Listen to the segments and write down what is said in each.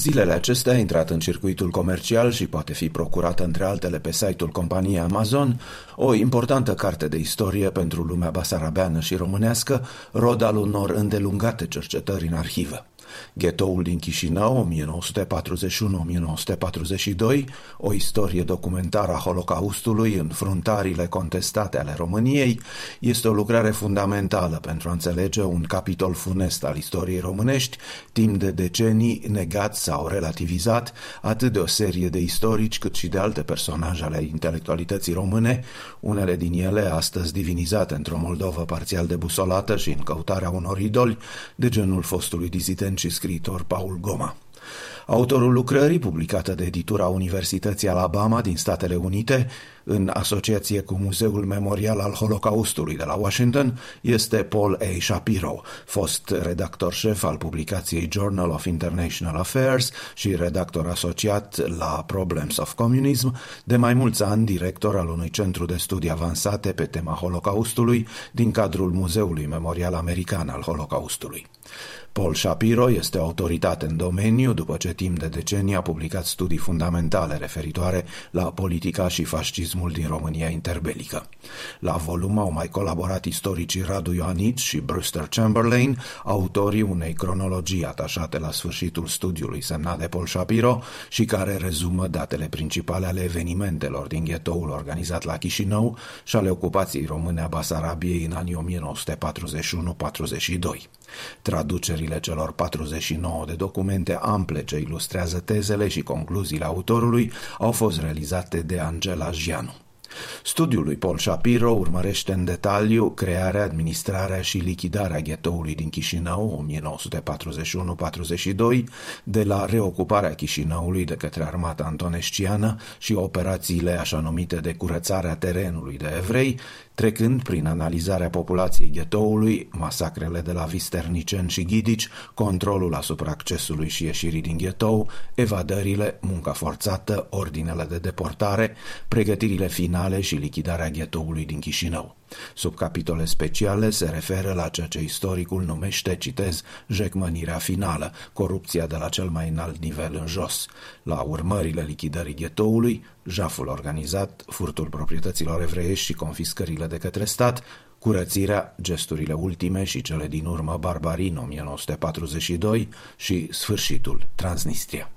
Zilele acestea a intrat în circuitul comercial și poate fi procurată între altele pe site-ul companiei Amazon o importantă carte de istorie pentru lumea basarabeană și românească, rod al unor îndelungate cercetări în arhivă. Ghetoul din Chișinău, 1941-1942, o istorie documentară a Holocaustului în fruntarile contestate ale României, este o lucrare fundamentală pentru a înțelege un capitol funest al istoriei românești, timp de decenii negat sau relativizat atât de o serie de istorici cât și de alte personaje ale intelectualității române, unele din ele astăzi divinizate într-o Moldovă parțial debusolată și în căutarea unor idoli, de genul fostului dizident și scriitor Paul Goma. Autorul lucrării, publicată de editura Universității Alabama din Statele Unite, în asociație cu Muzeul Memorial al Holocaustului de la Washington, este Paul A. Shapiro, fost redactor șef al publicației Journal of International Affairs și redactor asociat la Problems of Communism, de mai mulți ani director al unui centru de studii avansate pe tema Holocaustului din cadrul Muzeului Memorial American al Holocaustului. Paul Shapiro este o autoritate în domeniu după ce timp de decenii a publicat studii fundamentale referitoare la politica și fascismul din România interbelică. La volum au mai colaborat istoricii Radu Ioanit și Brewster Chamberlain, autorii unei cronologii atașate la sfârșitul studiului semnat de Paul Shapiro și care rezumă datele principale ale evenimentelor din ghetoul organizat la Chișinău și ale ocupației române a Basarabiei în anii 1941-42. Traducerile celor 49 de documente ample ce ilustrează tezele și concluziile autorului au fost realizate de Angela Gianu. Studiul lui Paul Shapiro urmărește în detaliu crearea, administrarea și lichidarea ghetoului din Chișinău 1941-42, de la reocuparea Chișinăului de către armata antonesciană și operațiile așa numite de curățarea terenului de evrei, trecând prin analizarea populației ghetoului, masacrele de la Visternicen și Ghidici, controlul asupra accesului și ieșirii din ghetou, evadările, munca forțată, ordinele de deportare, pregătirile finale și lichidarea ghetoului din Chișinău. Subcapitole speciale se referă la ceea ce istoricul numește, citez, jecmănirea finală, corupția de la cel mai înalt nivel în jos, la urmările lichidării ghetoului, jaful organizat, furtul proprietăților evreiești și confiscările de către stat, curățirea, gesturile ultime și cele din urmă barbarii în 1942 și sfârșitul Transnistria.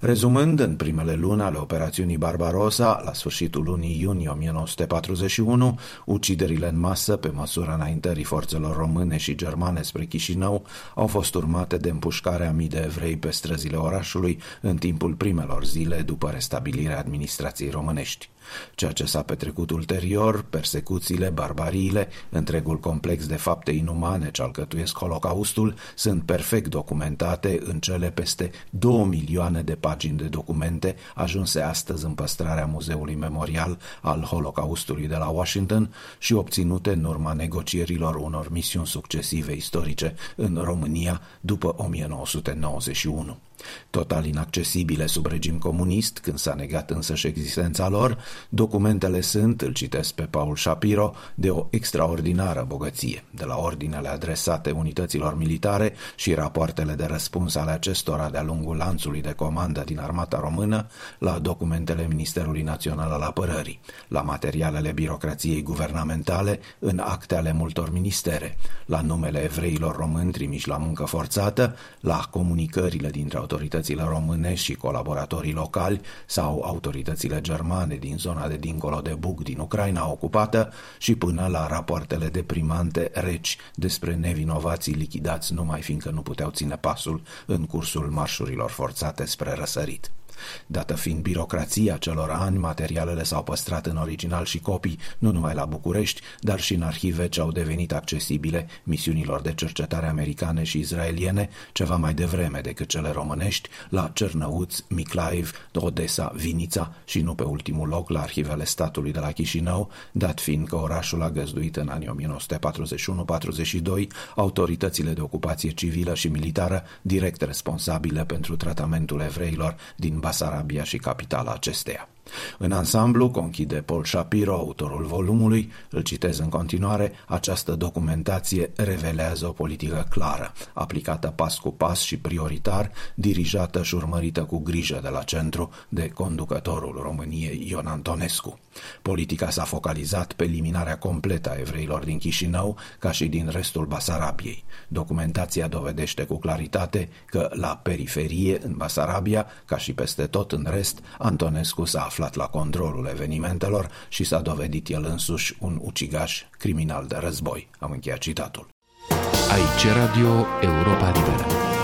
Rezumând, în primele luni ale operațiunii Barbarossa, la sfârșitul lunii iunie 1941, uciderile în masă, pe măsura înaintării forțelor române și germane spre Chișinău, au fost urmate de împușcarea mii de evrei pe străzile orașului în timpul primelor zile după restabilirea administrației românești. Ceea ce s-a petrecut ulterior, persecuțiile, barbariile, întregul complex de fapte inumane ce alcătuiesc Holocaustul, sunt perfect documentate în cele peste 2 milioane de pagini de documente ajunse astăzi în păstrarea Muzeului Memorial al Holocaustului de la Washington și obținute în urma negocierilor unor misiuni succesive istorice în România după 1991 total inaccesibile sub regim comunist, când s-a negat însăși existența lor, documentele sunt, îl citesc pe Paul Shapiro, de o extraordinară bogăție, de la ordinele adresate unităților militare și rapoartele de răspuns ale acestora de-a lungul lanțului de comandă din armata română, la documentele Ministerului Național al Apărării, la materialele birocrației guvernamentale, în acte ale multor ministere, la numele evreilor români trimiși la muncă forțată, la comunicările dintre autoritățile române și colaboratorii locali sau autoritățile germane din zona de dincolo de Bug din Ucraina ocupată și până la rapoartele deprimante reci despre nevinovații lichidați numai fiindcă nu puteau ține pasul în cursul marșurilor forțate spre răsărit. Dată fiind birocrația celor ani, materialele s-au păstrat în original și copii, nu numai la București, dar și în arhive ce au devenit accesibile misiunilor de cercetare americane și izraeliene, ceva mai devreme decât cele românești, la Cernăuț, Miclaiv, Odessa, Vinița și nu pe ultimul loc la arhivele statului de la Chișinău, dat fiind că orașul a găzduit în anii 1941-42 autoritățile de ocupație civilă și militară direct responsabile pentru tratamentul evreilor din Basarabia și capitala acesteia. În ansamblu, conchide Paul Shapiro, autorul volumului, îl citez în continuare, această documentație revelează o politică clară, aplicată pas cu pas și prioritar, dirijată și urmărită cu grijă de la centru de conducătorul României Ion Antonescu. Politica s-a focalizat pe eliminarea completă a evreilor din Chișinău, ca și din restul Basarabiei. Documentația dovedește cu claritate că la periferie, în Basarabia, ca și peste tot în rest, Antonescu s-a aflat aflat la controlul evenimentelor și s-a dovedit el însuși un ucigaș criminal de război. Am încheiat citatul. Aici Radio Europa Liberă.